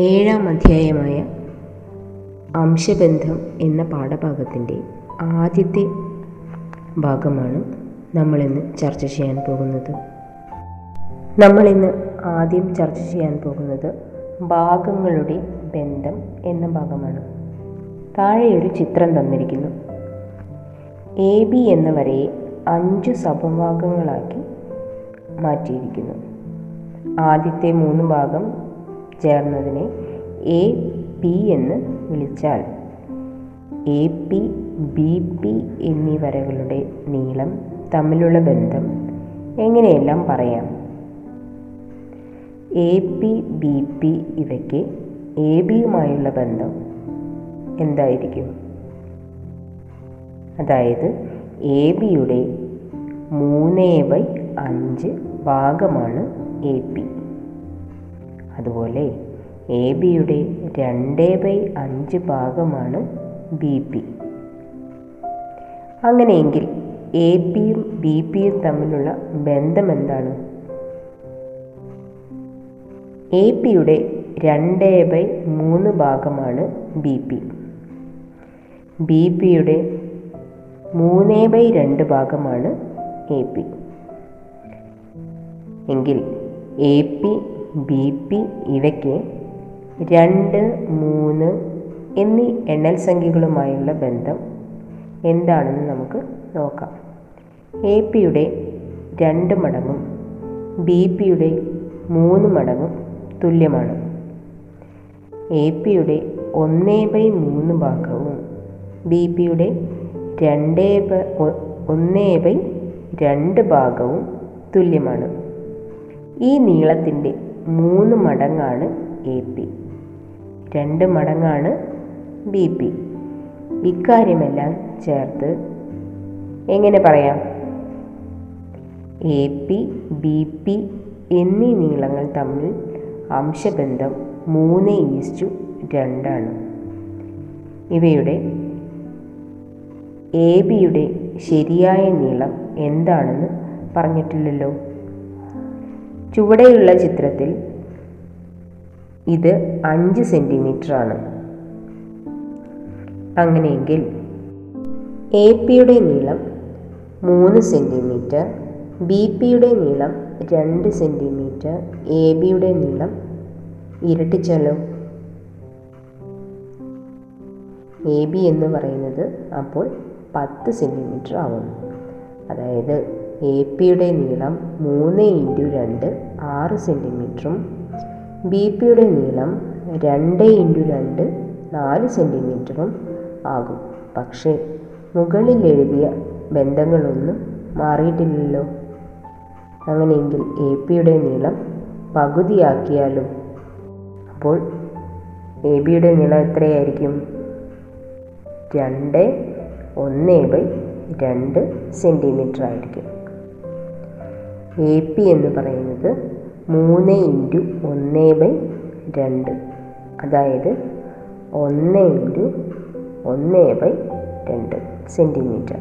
ഏഴാം അധ്യായമായ അംശബന്ധം എന്ന പാഠഭാഗത്തിന്റെ ആദ്യത്തെ ഭാഗമാണ് നമ്മളിന്ന് ചർച്ച ചെയ്യാൻ പോകുന്നത്. നമ്മളിന്ന് ആദ്യം ചർച്ച ചെയ്യാൻ പോകുന്നത് ഭാഗങ്ങളുടെ ബന്ധം എന്ന ഭാഗമാണ്. താഴെ ഒരു ചിത്രം തന്നിരിക്കുന്നു. എ ബി എന്ന വരയെ അഞ്ച് സമഭാഗങ്ങളാക്കി മാറ്റിയിരിക്കുന്നു. ആദ്യത്തെ മൂന്ന് ഭാഗം ചേർന്നതിനെ എ പി എന്ന് വിളിച്ചാൽ എ പി ബി പി എന്നീ വരകളുടെ നീളം തമ്മിലുള്ള ബന്ധം എങ്ങനെയെല്ലാം പറയാം? എ പി ബി പി ഇവയ്ക്ക് എ ബിയുമായുള്ള ബന്ധം എന്തായിരിക്കും? അതായത് എ ബിയുടെ മൂന്ന് ബൈ അഞ്ച് ഭാഗമാണ് എ പി. അതുപോലെ എ ബിയുടെ രണ്ട് ബൈ അഞ്ച് ഭാഗമാണ് ബി പി അങ്ങനെയെങ്കിൽ എ പിയും ബി പിയും തമ്മിലുള്ള ബന്ധം എന്താണ്? എ പിയുടെ രണ്ട് ബൈ മൂന്ന് ഭാഗമാണ് ബി പി ബി പിയുടെ മൂന്ന് ബൈ രണ്ട് ഭാഗമാണ് എ പി എങ്കിൽ എ പി ബി പി ഇവയ്ക്ക് രണ്ട് മൂന്ന് എന്നീ എണ്ണൽ സംഖ്യകളുമായുള്ള ബന്ധം എന്താണെന്ന് നമുക്ക് നോക്കാം. എ പിയുടെ രണ്ട് മടങ്ങും ബി പിയുടെ മൂന്ന് മടങ്ങും തുല്യമാണ്. എ പിയുടെ ഒന്ന് ബൈ മൂന്ന് ഭാഗവും ബി പിയുടെ രണ്ട് ഒന്ന് ബൈ രണ്ട് ഭാഗവും തുല്യമാണ്. ഈ നീളത്തിന്റെ മൂന്ന് മടങ്ങാണ് എ പി. രണ്ട് മടങ്ങാണ് ബി പി. ഇക്കാര്യമെല്ലാം ചേർത്ത് എങ്ങനെ പറയാം? എ പി ബി പി എന്നീ നീളങ്ങൾ തമ്മിൽ അംശബന്ധം മൂന്ന് ഈസ്റ്റു രണ്ടാണ്. ഇവയുടെ എ ബിയുടെ ശരിയായ നീളം എന്താണെന്ന് പറഞ്ഞിട്ടില്ലല്ലോ? ചുവടെയുള്ള ചിത്രത്തിൽ ഇത് അഞ്ച് ആണ് അങ്ങനെയെങ്കിൽ എ പിയുടെ നീളം മൂന്ന് സെന്റിമീറ്റർ ബി പിയുടെ നീളം രണ്ട് സെന്റിമീറ്റർ എ ബിയുടെ നീളം ഇരട്ടിച്ചാലോ എ ബി എന്ന് പറയുന്നത് അപ്പോൾ പത്ത് സെന്റിമീറ്റർ ആവുന്നു. അതായത് എ പിയുടെ നീളം മൂന്ന് ഇന്റു രണ്ട് ആറ് സെന്റിമീറ്ററും ബി പിയുടെ നീളം രണ്ട് ഇന്റു രണ്ട് നാല് സെന്റിമീറ്ററും ആകും. പക്ഷേ മുകളിൽ എഴുതിയ ബന്ധങ്ങളൊന്നും മാറിയിട്ടില്ലല്ലോ. അങ്ങനെയെങ്കിൽ എ പിയുടെ നീളം പകുതിയാക്കിയാലും. അപ്പോൾ എ ബിയുടെ നീളം എത്രയായിരിക്കും? രണ്ട് ഒന്ന് ബൈ രണ്ട് സെന്റിമീറ്റർ ആയിരിക്കും എ പി എന്ന് പറയുന്നത് മൂന്ന് ഇന്റു ഒന്ന് ബൈ രണ്ട്. അതായത് ഒന്ന് ഇന്റു ഒന്ന് ബൈ രണ്ട് സെന്റിമീറ്റർ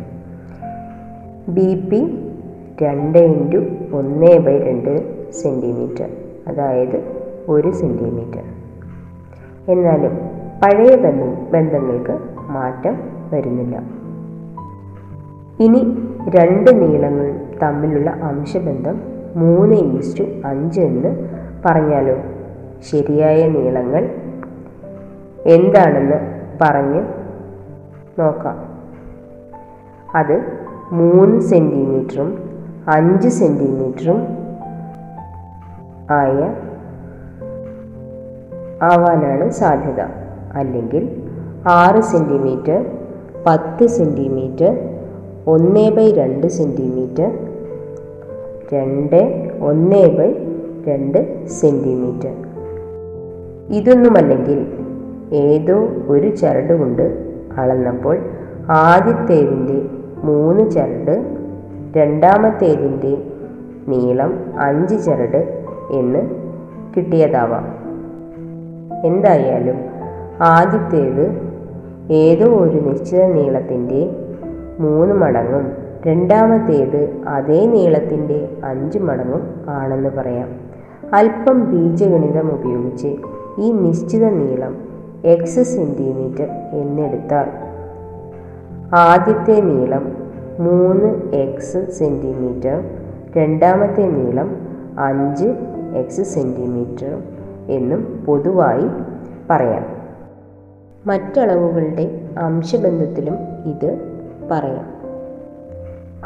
ബി പി രണ്ട് ഇന്റു ഒന്ന് ബൈ രണ്ട് സെന്റിമീറ്റർ അതായത് ഒരു സെന്റിമീറ്റർ എന്നാലും പഴയ ബന്ധ ബന്ധങ്ങൾക്ക് മാറ്റം വരുന്നില്ല. ഇനി രണ്ട് നീളങ്ങൾ തമ്മിലുള്ള അംശബന്ധം മൂന്ന് ഈസ്റ്റു അഞ്ച് എന്ന് പറഞ്ഞാലോ? ശരിയായ നീളങ്ങൾ എന്താണെന്ന് പറഞ്ഞ് നോക്കാം. അത് മൂന്ന് സെന്റിമീറ്ററും അഞ്ച് സെന്റിമീറ്ററും ആയ ആവാനാണ് സാധ്യത. അല്ലെങ്കിൽ ആറ് സെന്റിമീറ്റർ പത്ത് സെന്റിമീറ്റർ ഒന്ന് ബൈ രണ്ട് സെന്റിമീറ്റർ രണ്ട് ഒന്ന് ബൈ രണ്ട് സെന്റിമീറ്റർ ഇതൊന്നുമല്ലെങ്കിൽ ഏതോ ഒരു ചരട് കൊണ്ട് അളന്നപ്പോൾ ആദ്യത്തേതിന്റെ മൂന്ന് ചരട് രണ്ടാമത്തേതിന്റെ നീളം അഞ്ച് ചരട് എന്ന് കിട്ടിയതാവാം. എന്തായാലും ആദ്യത്തേത് ഏതോ ഒരു നിശ്ചിത നീളത്തിന്റെ മൂന്ന് മടങ്ങും. രണ്ടാമത്തേത് അതേ നീളത്തിന്റെ അഞ്ച് മടങ്ങും ആണെന്ന് പറയാം. അല്പം ബീജഗണിതം ഉപയോഗിച്ച് ഈ നിശ്ചിത നീളം എക്സ് സെന്റിമീറ്റർ എന്നെടുത്താൽ ആദ്യത്തെ നീളം മൂന്ന് എക്സ് സെന്റിമീറ്റർ രണ്ടാമത്തെ നീളം അഞ്ച് എക്സ് സെന്റിമീറ്റർ എന്നും പൊതുവായി പറയാം. മറ്റളവുകളുടെ അംശബന്ധത്തിലും ഇത് പറയാം.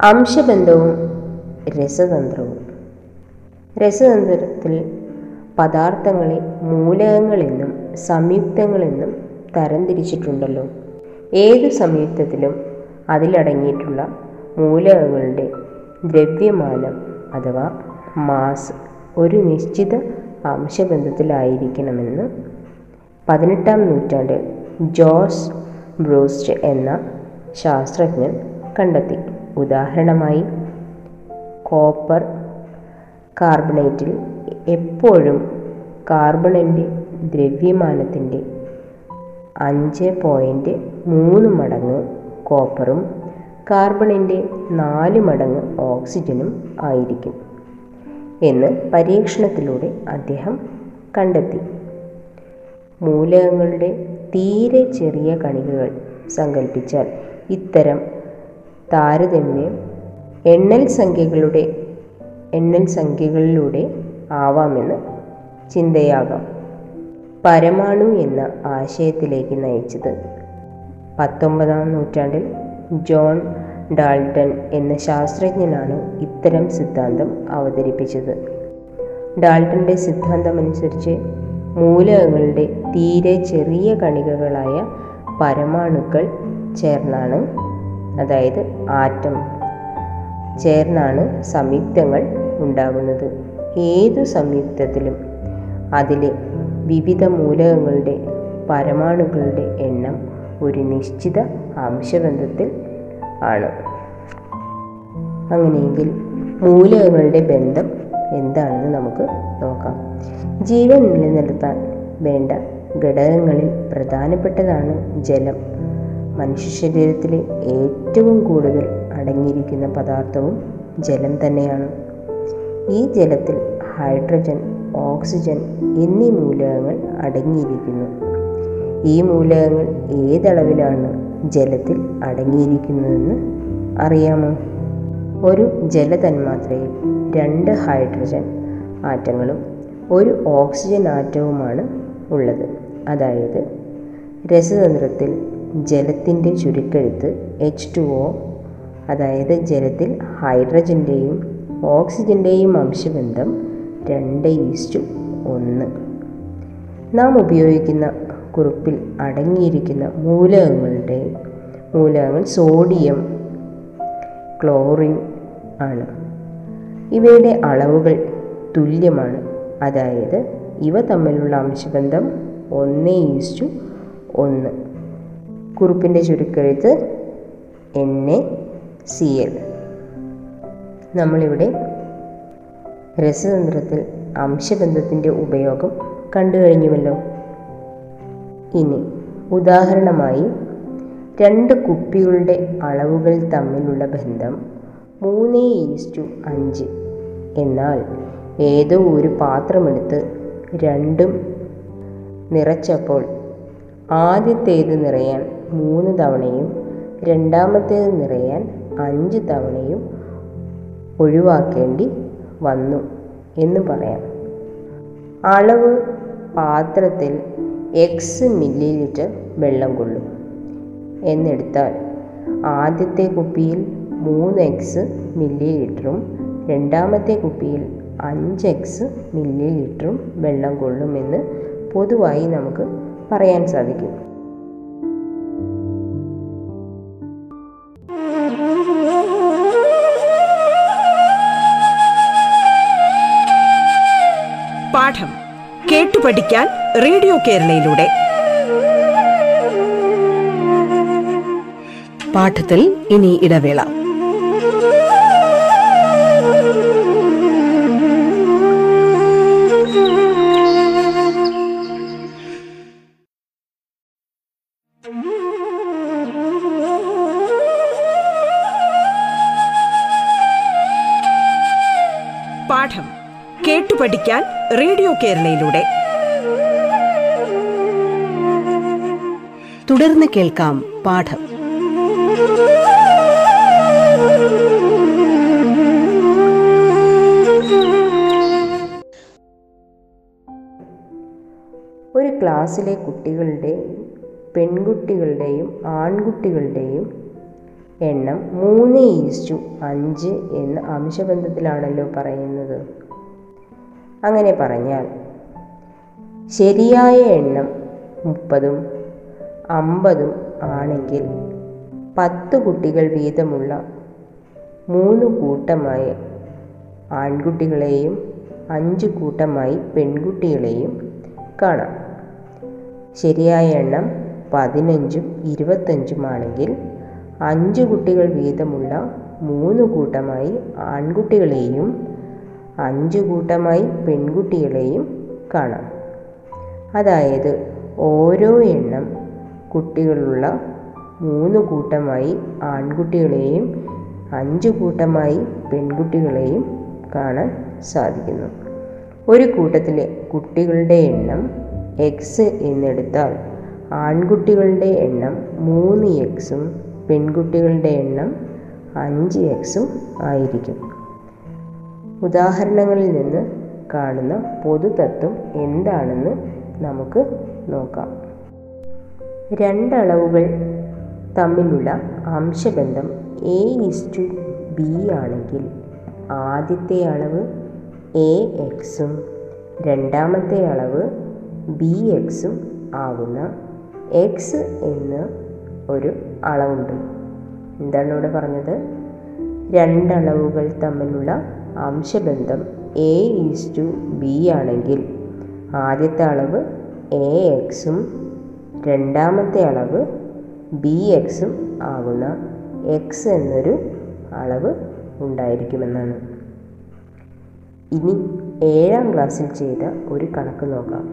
അംശബന്ധവും രസതന്ത്രവും. രസതന്ത്രത്തിൽ പദാർത്ഥങ്ങളെ മൂലകങ്ങളെന്നും സംയുക്തങ്ങളെന്നും തരംതിരിച്ചിട്ടുണ്ടല്ലോ. ഏതു സംയുക്തത്തിലും അതിലടങ്ങിയിട്ടുള്ള മൂലകങ്ങളുടെ ദ്രവ്യമാനം അഥവാ മാസ് ഒരു നിശ്ചിത അംശബന്ധത്തിലായിരിക്കണമെന്ന് പതിനെട്ടാം നൂറ്റാണ്ടിൽ ജോസ് ബ്രൂസ്റ്റ് എന്ന ശാസ്ത്രജ്ഞൻ കണ്ടെത്തി. ഉദാഹരണമായി കോപ്പർ കാർബണേറ്റിൽ എപ്പോഴും കാർബണിന്റെ ദ്രവ്യമാനത്തിന്റെ അഞ്ച് പോയിന്റ് മൂന്ന് മടങ്ങ് കോപ്പറും കാർബണിന്റെ നാല് മടങ്ങ് ഓക്സിജനും ആയിരിക്കും എന്ന് പരീക്ഷണത്തിലൂടെ അദ്ദേഹം കണ്ടെത്തി. മൂലകങ്ങളുടെ തീരെ ചെറിയ കണികകൾ സങ്കല്പിച്ചാൽ ഇത്തരം താരതമ്യം എണ്ണൽ സംഖ്യകളുടെ എണ്ണൽ സംഖ്യകളിലൂടെ ആവാമെന്ന് ചിന്തയാകാം. പരമാണു എന്ന ആശയത്തിലേക്ക് നയിച്ചത് പത്തൊമ്പതാം നൂറ്റാണ്ടിൽ ജോൺ ഡാൾട്ടൺ എന്ന ശാസ്ത്രജ്ഞനാണ് ഇത്തരം സിദ്ധാന്തം അവതരിപ്പിച്ചത്. ഡാൾട്ടന്റെ സിദ്ധാന്തമനുസരിച്ച് മൂലകങ്ങളുടെ തീരെ ചെറിയ കണികകളായ പരമാണുക്കൾ ചേർന്നാണ്. അതായത് ആറ്റം ചേർന്നാണ് സംയുക്തങ്ങൾ ഉണ്ടാകുന്നത്. ഏതു സംയുക്തത്തിലും അതിലെ വിവിധ മൂലകങ്ങളുടെ പരമാണുക്കളുടെ എണ്ണം ഒരു നിശ്ചിത അംശബന്ധത്തിൽ ആണ്. അങ്ങനെയെങ്കിൽ മൂലകങ്ങളുടെ ബന്ധം എന്താണെന്ന് നമുക്ക് നോക്കാം. ജീവൻ നിലനിർത്താൻ വേണ്ട ഘടകങ്ങളിൽ പ്രധാനപ്പെട്ടതാണ് ജലം. മനുഷ്യ ശരീരത്തിലെ ഏറ്റവും കൂടുതൽ അടങ്ങിയിരിക്കുന്ന പദാർത്ഥവും ജലം തന്നെയാണ്. ഈ ജലത്തിൽ ഹൈഡ്രജൻ ഓക്സിജൻ എന്നീ മൂലകങ്ങൾ അടങ്ങിയിരിക്കുന്നു. ഈ മൂലകങ്ങൾ ഏതളവിലാണ് ജലത്തിൽ അടങ്ങിയിരിക്കുന്നതെന്ന് അറിയാമോ? ഒരു ജലതന്മാത്രയിൽ രണ്ട് ഹൈഡ്രജൻ ആറ്റങ്ങളും ഒരു ഓക്സിജൻ ആറ്റവുമാണ് ഉള്ളത്. അതായത് രസതന്ത്രത്തിൽ ജലത്തിന്റെ ചുരുക്കെഴുത്ത് എച്ച് ടു ഒ അതായത് ജലത്തിൽ ഹൈഡ്രജന്റെയും ഓക്സിജന്റെയും അംശബന്ധം രണ്ട് ഈസ്റ്റു ഒന്ന്. നാം ഉപയോഗിക്കുന്ന കുറിപ്പിൽ അടങ്ങിയിരിക്കുന്ന മൂലകങ്ങളുടെ മൂലകങ്ങൾ സോഡിയം ക്ലോറിൻ ആണ്. ഇവയുടെ അളവുകൾ തുല്യമാണ്. അതായത് ഇവ തമ്മിലുള്ള അംശബന്ധം ഒന്ന് ഈസ്റ്റു ഒന്ന്. കുറിപ്പിന്റെ ചുരുക്കെഴുത്ത് എൻ എ സി എൽ നമ്മളിവിടെ രസതന്ത്രത്തിൽ അംശബന്ധത്തിന്റെ ഉപയോഗം കണ്ടു കഴിഞ്ഞുവല്ലോ. ഇനി ഉദാഹരണമായി രണ്ട് കുപ്പികളുടെ അളവുകൾ തമ്മിലുള്ള ബന്ധം മൂന്ന് ഈസ്റ്റു അഞ്ച് എന്നാൽ ഏതോ ഒരു പാത്രമെടുത്ത് രണ്ടും നിറച്ചപ്പോൾ ആദ്യത്തേത് നിറയാൻ മൂന്ന് തവണയും രണ്ടാമത്തേത് നിറയാൻ അഞ്ച് തവണയും ഒഴിവാക്കേണ്ടി വന്നു എന്ന് പറയാം. അളവ് പാത്രത്തിൽ എക്സ് മില്ലി ലിറ്റർ വെള്ളം കൊള്ളും. എന്നെടുത്താൽ ആദ്യത്തെ കുപ്പിയിൽ മൂന്ന് എക്സ് മില്ലി ലിറ്ററും രണ്ടാമത്തെ കുപ്പിയിൽ അഞ്ച് എക്സ് മില്ലി ലിറ്ററും വെള്ളം കൊള്ളുമെന്ന് പൊതുവായി നമുക്ക് പറയാൻ സാധിക്കും. പാഠം കേട്ടു പഠിക്കാൻ റേഡിയോ കേരളയിലൂടെ. പാഠത്തിൽ ഇനി ഇടവേള. പഠിക്കാൻ റേഡിയോ കേരളയിലൂടെ. തുടർന്ന് കേൾക്കാം പാഠം. ഒരു ക്ലാസ്സിലെ കുട്ടികളുടെയും പെൺകുട്ടികളുടെയും ആൺകുട്ടികളുടെയും എണ്ണം മൂന്ന് ഈസ്റ്റു അഞ്ച് എന്ന അംശബന്ധത്തിലാണല്ലോ പറയുന്നത്. അങ്ങനെ പറഞ്ഞാൽ ശരിയായ എണ്ണം മുപ്പതും അമ്പതും ആണെങ്കിൽ പത്ത് കുട്ടികൾ വീതമുള്ള മൂന്ന് കൂട്ടമായി ആൺകുട്ടികളെയും അഞ്ച് കൂട്ടമായി പെൺകുട്ടികളെയും കാണാം. ശരിയായ എണ്ണം പതിനഞ്ചും ഇരുപത്തഞ്ചുമാണെങ്കിൽ അഞ്ച് കുട്ടികൾ വീതമുള്ള മൂന്ന് കൂട്ടമായി ആൺകുട്ടികളെയും അഞ്ച് കൂട്ടമായി പെൺകുട്ടികളെയും കാണാം. അതായത് ഓരോ എണ്ണം കുട്ടികളുള്ള മൂന്ന് കൂട്ടമായി ആൺകുട്ടികളെയും അഞ്ച് കൂട്ടമായി പെൺകുട്ടികളെയും കാണാൻ സാധിക്കുന്നു. ഒരു കൂട്ടത്തിലെ കുട്ടികളുടെ എണ്ണം എക്സ് എന്നെടുത്താൽ ആൺകുട്ടികളുടെ എണ്ണം മൂന്ന് എക്സും പെൺകുട്ടികളുടെ എണ്ണം അഞ്ച് എക്സും ആയിരിക്കും. ഉദാഹരണങ്ങളിൽ നിന്ന് കാണുന്ന പൊതുതത്വം എന്താണെന്ന് നമുക്ക് നോക്കാം. രണ്ടളവുകൾ തമ്മിലുള്ള അംശബന്ധം എ ഇസ് ടു ബി ആണെങ്കിൽ ആദ്യത്തെ അളവ് എ എക്സും രണ്ടാമത്തെ അളവ് ബി എക്സും ആകുന്ന എക്സ് എന്ന് ഒരു അളവുണ്ട്. എന്താണ് ഇവിടെ പറഞ്ഞത്? രണ്ടളവുകൾ തമ്മിലുള്ള അംശബന്ധം എ ഈസ് ടു ബി ആണെങ്കിൽ ആദ്യത്തെ അളവ് എ എക്സും രണ്ടാമത്തെ അളവ് ബി എക്സും ആകുന്ന എക്സ് എന്നൊരു അളവ് ഉണ്ടായിരിക്കുമെന്നാണ്. ഇനി ഏഴാം ക്ലാസ്സിൽ ചെയ്ത ഒരു കണക്ക് നോക്കാം.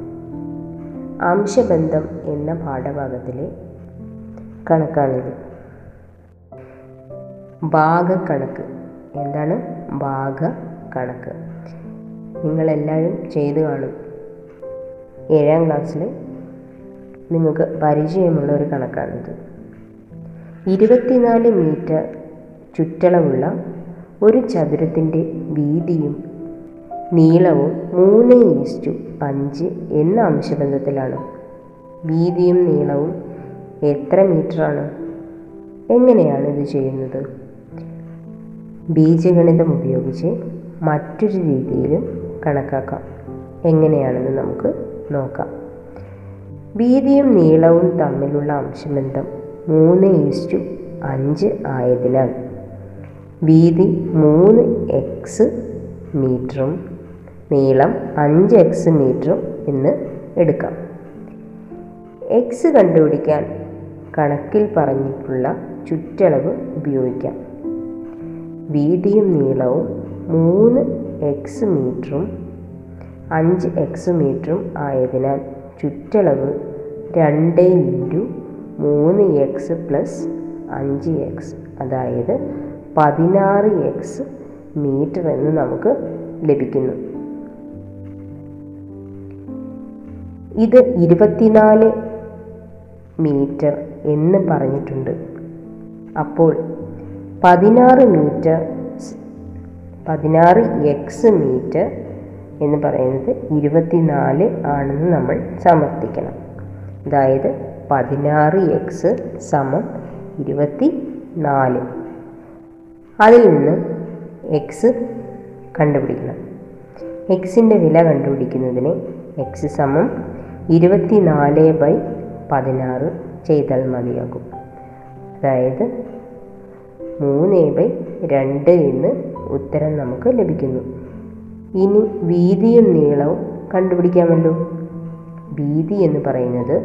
അംശബന്ധം എന്ന പാഠഭാഗത്തിലെ കണക്കാണിത്. ഭാഗക്കണക്ക്. എന്താണ്? ഭാഗ ഭാഗക്കണക്ക് നിങ്ങളെല്ലാവരും ചെയ്തു കാണും. ഏഴാം ക്ലാസ്സിൽ നിങ്ങൾക്ക് പരിചയമുള്ള ഒരു കണക്കാണിത്. ഇരുപത്തിനാല് മീറ്റർ ചുറ്റളവുള്ള ഒരു ചതുരത്തിന്റെ വീതിയും നീളവും മൂന്ന് ഈസ്റ്റു അഞ്ച് എന്ന അംശബന്ധത്തിലാണ്. വീതിയും നീളവും എത്ര മീറ്ററാണ് എങ്ങനെയാണ് ഇത് ചെയ്യുന്നത്? ബീജഗണിതം ഉപയോഗിച്ച് മറ്റൊരു രീതിയിലും കണക്കാക്കാം. എങ്ങനെയാണെന്ന് നമുക്ക് നോക്കാം. വീതിയും നീളവും തമ്മിലുള്ള അംശബന്ധം മൂന്ന് ഈസ്റ്റു അഞ്ച് ആയതിനാൽ വീതി മൂന്ന് എക്സ് മീറ്ററും നീളം അഞ്ച് എക്സ് മീറ്ററും എന്ന് എടുക്കാം. എക്സ് കണ്ടുപിടിക്കാൻ കണക്കിൽ പറഞ്ഞിട്ടുള്ള ചുറ്റളവ് ഉപയോഗിക്കാം. വീതിയും നീളവും മൂന്ന് എക്സ് മീറ്ററും അഞ്ച് എക്സ് മീറ്ററും ആയതിനാൽ ചുറ്റളവ് രണ്ട് ഇന്റു മൂന്ന് എക്സ് പ്ലസ് അഞ്ച് എക്സ് അതായത് പതിനാറ് എക്സ് മീറ്റർ എന്ന് നമുക്ക് ലഭിക്കുന്നു. ഇത് ഇരുപത്തിനാല് മീറ്റർ എന്ന് പറഞ്ഞിട്ടുണ്ട്. അപ്പോൾ പതിനാറ് മീറ്റർ പതിനാറ് എക്സ് മീറ്റർ എന്ന് പറയുന്നത് ഇരുപത്തിനാല് ആണെന്ന് നമ്മൾ സമർത്ഥിക്കണം. അതായത് പതിനാറ് എക്സ് സമം ഇരുപത്തി നാല് അതിൽ നിന്ന് എക്സ് കണ്ടുപിടിക്കണം. എക്സിന്റെ വില കണ്ടുപിടിക്കുന്നതിന് എക്സ് സമം ഇരുപത്തി നാല് ബൈ പതിനാറ് ചെയ്താൽ മതിയാകും. അതായത് മൂന്ന് എ ബൈ രണ്ട് എന്ന് ഉത്തരം നമുക്ക് ലഭിക്കുന്നു. ഇനി വീതിയും നീളവും കണ്ടുപിടിക്കാമല്ലോ. വീതി എന്ന് പറയുന്നത്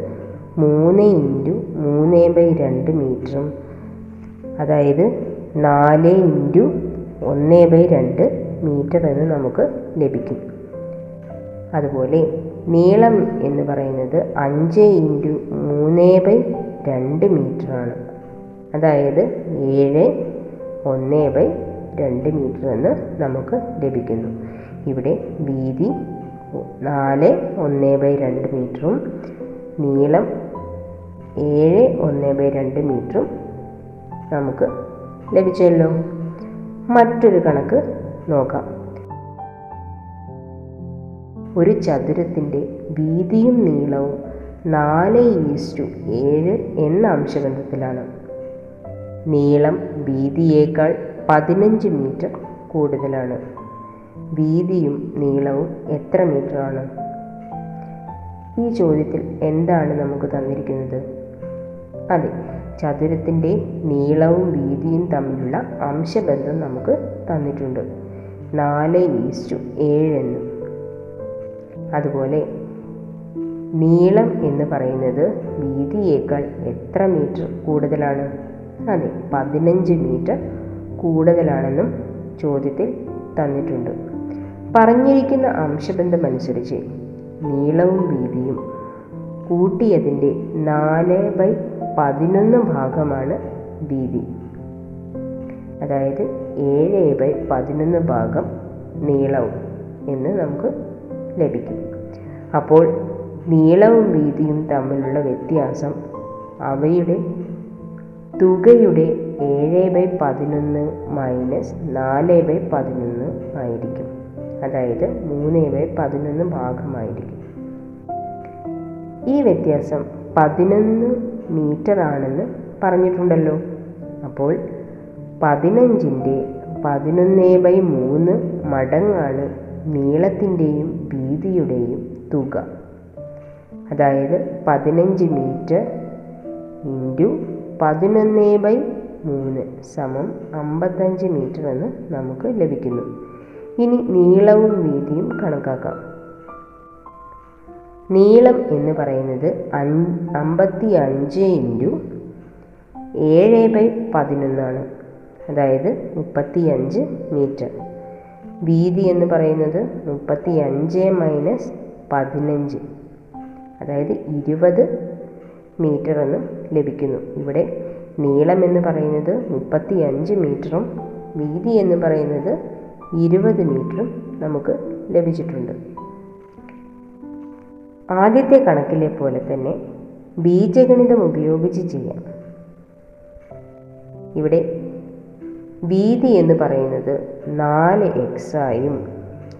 മൂന്ന് ഇന്റു മൂന്ന് ബൈ രണ്ട് മീറ്ററും അതായത് നാല് ഇന്റു ഒന്ന് ബൈ രണ്ട് മീറ്റർ എന്ന് നമുക്ക് ലഭിക്കും. അതുപോലെ നീളം എന്ന് പറയുന്നത് അഞ്ച് ഇന്റു മൂന്ന് ബൈ രണ്ട് മീറ്ററാണ്. അതായത് ഏഴ് ഒന്ന് ബൈ രണ്ട് മീറ്റർ എന്ന് നമുക്ക് ലഭിക്കുന്നു. ഇവിടെ വീതി നാല് ഒന്ന് ബൈ രണ്ട് മീറ്ററും നീളം ഏഴ് ഒന്ന് ബൈ രണ്ട് മീറ്ററും നമുക്ക് ലഭിച്ചല്ലോ. മറ്റൊരു കണക്ക് നോക്കാം. ഒരു ചതുരത്തിന്റെ വീതിയും നീളവും നാല് ഈസ്റ്റു ഏഴ് എന്ന അംശബന്ധത്തിലാണ്. നീളം വീതിയേക്കാൾ പതിനഞ്ച് മീറ്റർ കൂടുതലാണ്. വീതിയും നീളവും എത്ര മീറ്ററാണ്? ഈ ചോദ്യത്തിൽ എന്താണ് നമുക്ക് തന്നിരിക്കുന്നത്? അതെ ചതുരത്തിന്റെ നീളവും വീതിയും തമ്മിലുള്ള അംശബന്ധം നമുക്ക് തന്നിട്ടുണ്ട്. നാല് ഈസ്റ്റു ഏഴെന്ന് അതുപോലെ നീളം എന്ന് പറയുന്നത് വീതിയേക്കാൾ എത്ര മീറ്റർ കൂടുതലാണ്? അതെ പതിനഞ്ച് മീറ്റർ കൂടുതലാണെന്നും ചോദ്യത്തിൽ തന്നിട്ടുണ്ട്. പറഞ്ഞിരിക്കുന്ന അംശബന്ധം അനുസരിച്ച് നീളവും വീതിയും കൂട്ടിയതിന്റെ നാല് ബൈ പതിനൊന്ന് ഭാഗമാണ് വീതി. അതായത് ഏഴ് ബൈ പതിനൊന്ന് ഭാഗം നീളവും എന്ന് നമുക്ക് ലഭിക്കും. അപ്പോൾ നീളവും വീതിയും തമ്മിലുള്ള വ്യത്യാസം അവയുടെ തുകയുടെ ഏഴ് ബൈ പതിനൊന്ന് മൈനസ് നാല് ബൈ പതിനൊന്ന് ആയിരിക്കും. അതായത് മൂന്ന് ബൈ പതിനൊന്ന് ഭാഗമായിരിക്കും. ഈ വ്യത്യാസം പതിനൊന്ന് മീറ്റർ ആണെന്ന് പറഞ്ഞിട്ടുണ്ടല്ലോ. അപ്പോൾ പതിനഞ്ചിന്റെ പതിനൊന്ന് ബൈ മൂന്ന് മടങ്ങാണ് നീളത്തിന്റെയും വീതിയുടെയും തുക. അതായത് പതിനഞ്ച് മീറ്റർ ഇന്റു പതിനൊന്ന് ബൈ മൂന്ന് സമം അമ്പത്തഞ്ച് മീറ്റർ എന്ന് നമുക്ക് ലഭിക്കുന്നു. ഇനി നീളവും വീതിയും കണക്കാക്കാം. നീളം എന്ന് പറയുന്നത് അമ്പത്തി അഞ്ച് ഇന്റു ഏഴ് ബൈ പതിനൊന്നാണ്. അതായത് മുപ്പത്തി അഞ്ച് മീറ്റർ. വീതി എന്ന് പറയുന്നത് മുപ്പത്തി അഞ്ച് മൈനസ് പതിനഞ്ച്. അതായത് ഇരുപത് മീറ്റർ എന്ന് ലഭിക്കുന്നു. ഇവിടെ നീളം എന്ന് പറയുന്നത് മുപ്പത്തി അഞ്ച് മീറ്ററും വീതി എന്ന് പറയുന്നത് ഇരുപത് മീറ്ററും നമുക്ക് ലഭിച്ചിട്ടുണ്ട്. ആദ്യത്തെ കണക്കിലെ പോലെ തന്നെ ബീജഗണിതം ഉപയോഗിച്ച് ചെയ്യാം. ഇവിടെ വീതി എന്ന് പറയുന്നത് നാല് എക്സായും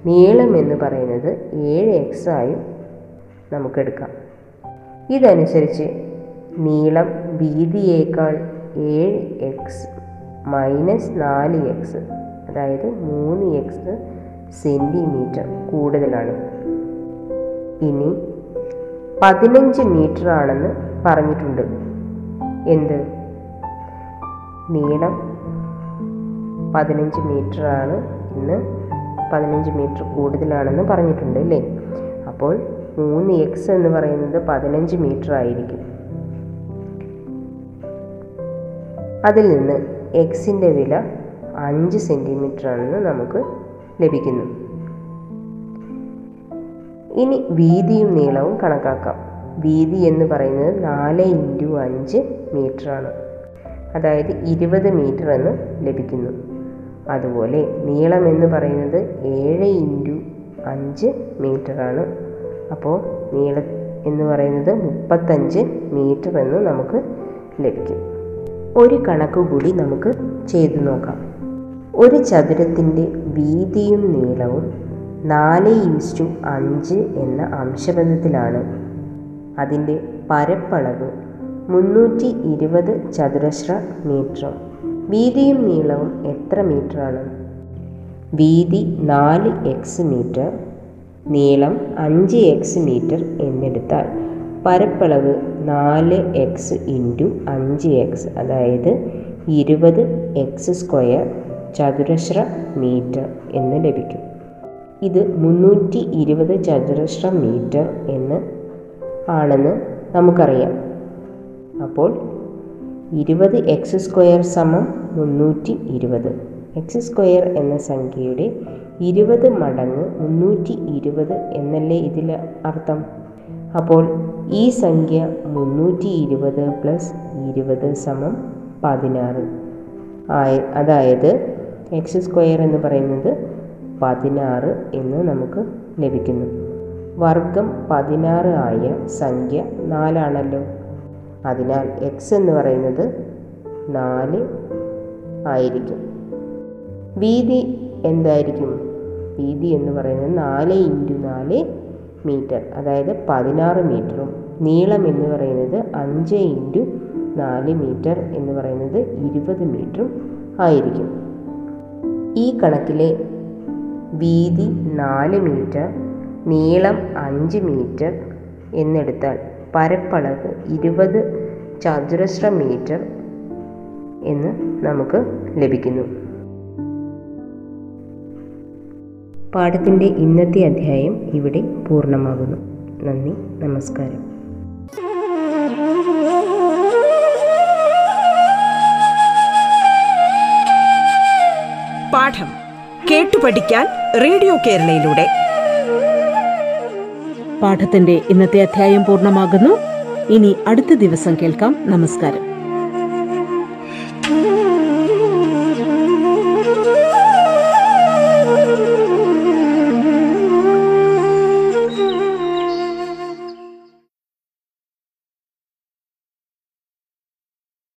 നീളം എന്ന് പറയുന്നത് ഏഴ് എക്സായും നമുക്കെടുക്കാം ഇതനുസരിച്ച് നീളം വീതിയേക്കാൾ ഏഴ് എക്സ് മൈനസ് നാല് എക്സ് അതായത് മൂന്ന് എക്സ് സെന്റിമീറ്റർ കൂടുതലാണ്. ഇനി പതിനഞ്ച് മീറ്റർ ആണെന്ന് പറഞ്ഞിട്ടുണ്ട്. എന്ത്? നീളം പതിനഞ്ച് മീറ്റർ ആണ് ഇന്ന് പതിനഞ്ച് മീറ്റർ കൂടുതലാണെന്ന് പറഞ്ഞിട്ടുണ്ട് അല്ലേ? അപ്പോൾ മൂന്ന് എക്സ് എന്ന് പറയുന്നത് പതിനഞ്ച് മീറ്റർ ആയിരിക്കും. അതിൽ നിന്ന് എക്സിന്റെ വില അഞ്ച് സെന്റിമീറ്റർ ആണെന്ന് നമുക്ക് ലഭിക്കുന്നു. ഇനി വീതിയും നീളവും കണക്കാക്കാം. വീതി എന്ന് പറയുന്നത് നാല് ഇന്റു അഞ്ച് മീറ്ററാണ്. അതായത് ഇരുപത് മീറ്റർ എന്ന് ലഭിക്കുന്നു. അതുപോലെ നീളം എന്ന് പറയുന്നത് ഏഴ് ഇന്റു അഞ്ച് മീറ്ററാണ്. അപ്പോൾ നീളം എന്ന് പറയുന്നത് മുപ്പത്തഞ്ച് മീറ്റർ എന്ന് നമുക്ക് ലഭിക്കും. ഒരു കണക്ക് കൂടി നമുക്ക് ചെയ്തു നോക്കാം. ഒരു ചതുരത്തിന്റെ വീതിയും നീളവും നാല് ഈസ്റ്റു അഞ്ച് എന്ന അംശബന്ധത്തിലാണ്. അതിന്റെ പരപ്പളവ് മുന്നൂറ്റി ഇരുപത് ചതുരശ്ര മീറ്റർ വീതിയും നീളവും എത്ര മീറ്ററാണ്? വീതി നാല് എക്സ് മീറ്റർ നീളം അഞ്ച് എക്സ് മീറ്റർ എന്നെടുത്താൽ പരപ്പളവ് നാല് എക്സ് ഇന്റു അഞ്ച് എക്സ് അതായത് ഇരുപത് എക്സ് സ്ക്വയർ ചതുരശ്ര മീറ്റർ എന്ന് ലഭിക്കും. ഇത് മുന്നൂറ്റി ഇരുപത് ചതുരശ്ര മീറ്റർ എന്ന് ആണെന്ന് നമുക്കറിയാം. അപ്പോൾ ഇരുപത് എക്സ് സ്ക്വയർ സമം മുന്നൂറ്റി ഇരുപത്. എക്സ് സ്ക്വയർ എന്ന സംഖ്യയുടെ ഇരുപത് മടങ്ങ് മുന്നൂറ്റി ഇരുപത് എന്നല്ലേ ഇതിൽ അർത്ഥം? അപ്പോൾ ഈ സംഖ്യ മുന്നൂറ്റി ഇരുപത് പ്ലസ് ഇരുപത് സമം പതിനാറ്. ആയ അതായത് എക്സ് സ്ക്വയർ എന്ന് പറയുന്നത് പതിനാറ് എന്ന് നമുക്ക് ലഭിക്കുന്നു. വർഗം പതിനാറ് ആയ സംഖ്യ നാലാണല്ലോ. അതിനാൽ എക്സ് എന്ന് പറയുന്നത് നാല് ആയിരിക്കും. വീതി എന്തായിരിക്കും? വീതി എന്ന് പറയുന്നത് നാല് ഇന്റു നാല് മീറ്റർ അതായത് പതിനാറ് മീറ്ററും. നീളം എന്ന് പറയുന്നത് അഞ്ച് ഇന്റു നാല് മീറ്റർ എന്ന് പറയുന്നത് ഇരുപത് മീറ്ററും ആയിരിക്കും. ഈ കണക്കിലെ വീതി നാല് മീറ്റർ നീളം അഞ്ച് മീറ്റർ എന്നെടുത്താൽ പരപ്പളവ് ഇരുപത് ചതുരശ്ര മീറ്റർ എന്ന് നമുക്ക് ലഭിക്കുന്നു. പാഠത്തിന്റെ ഇന്നത്തെ അധ്യായം ഇവിടെ പൂർണമാകുന്നു. നന്ദി നമസ്കാരം. പാഠം കേട്ടു പഠിക്കാൻ റേഡിയോ കേരളയിലൂടെ. പാഠത്തിന്റെ ഇന്നത്തെ അധ്യായം പൂർണമാകുന്നു. ഇനി അടുത്ത ദിവസം കേൾക്കാം. നമസ്കാരം.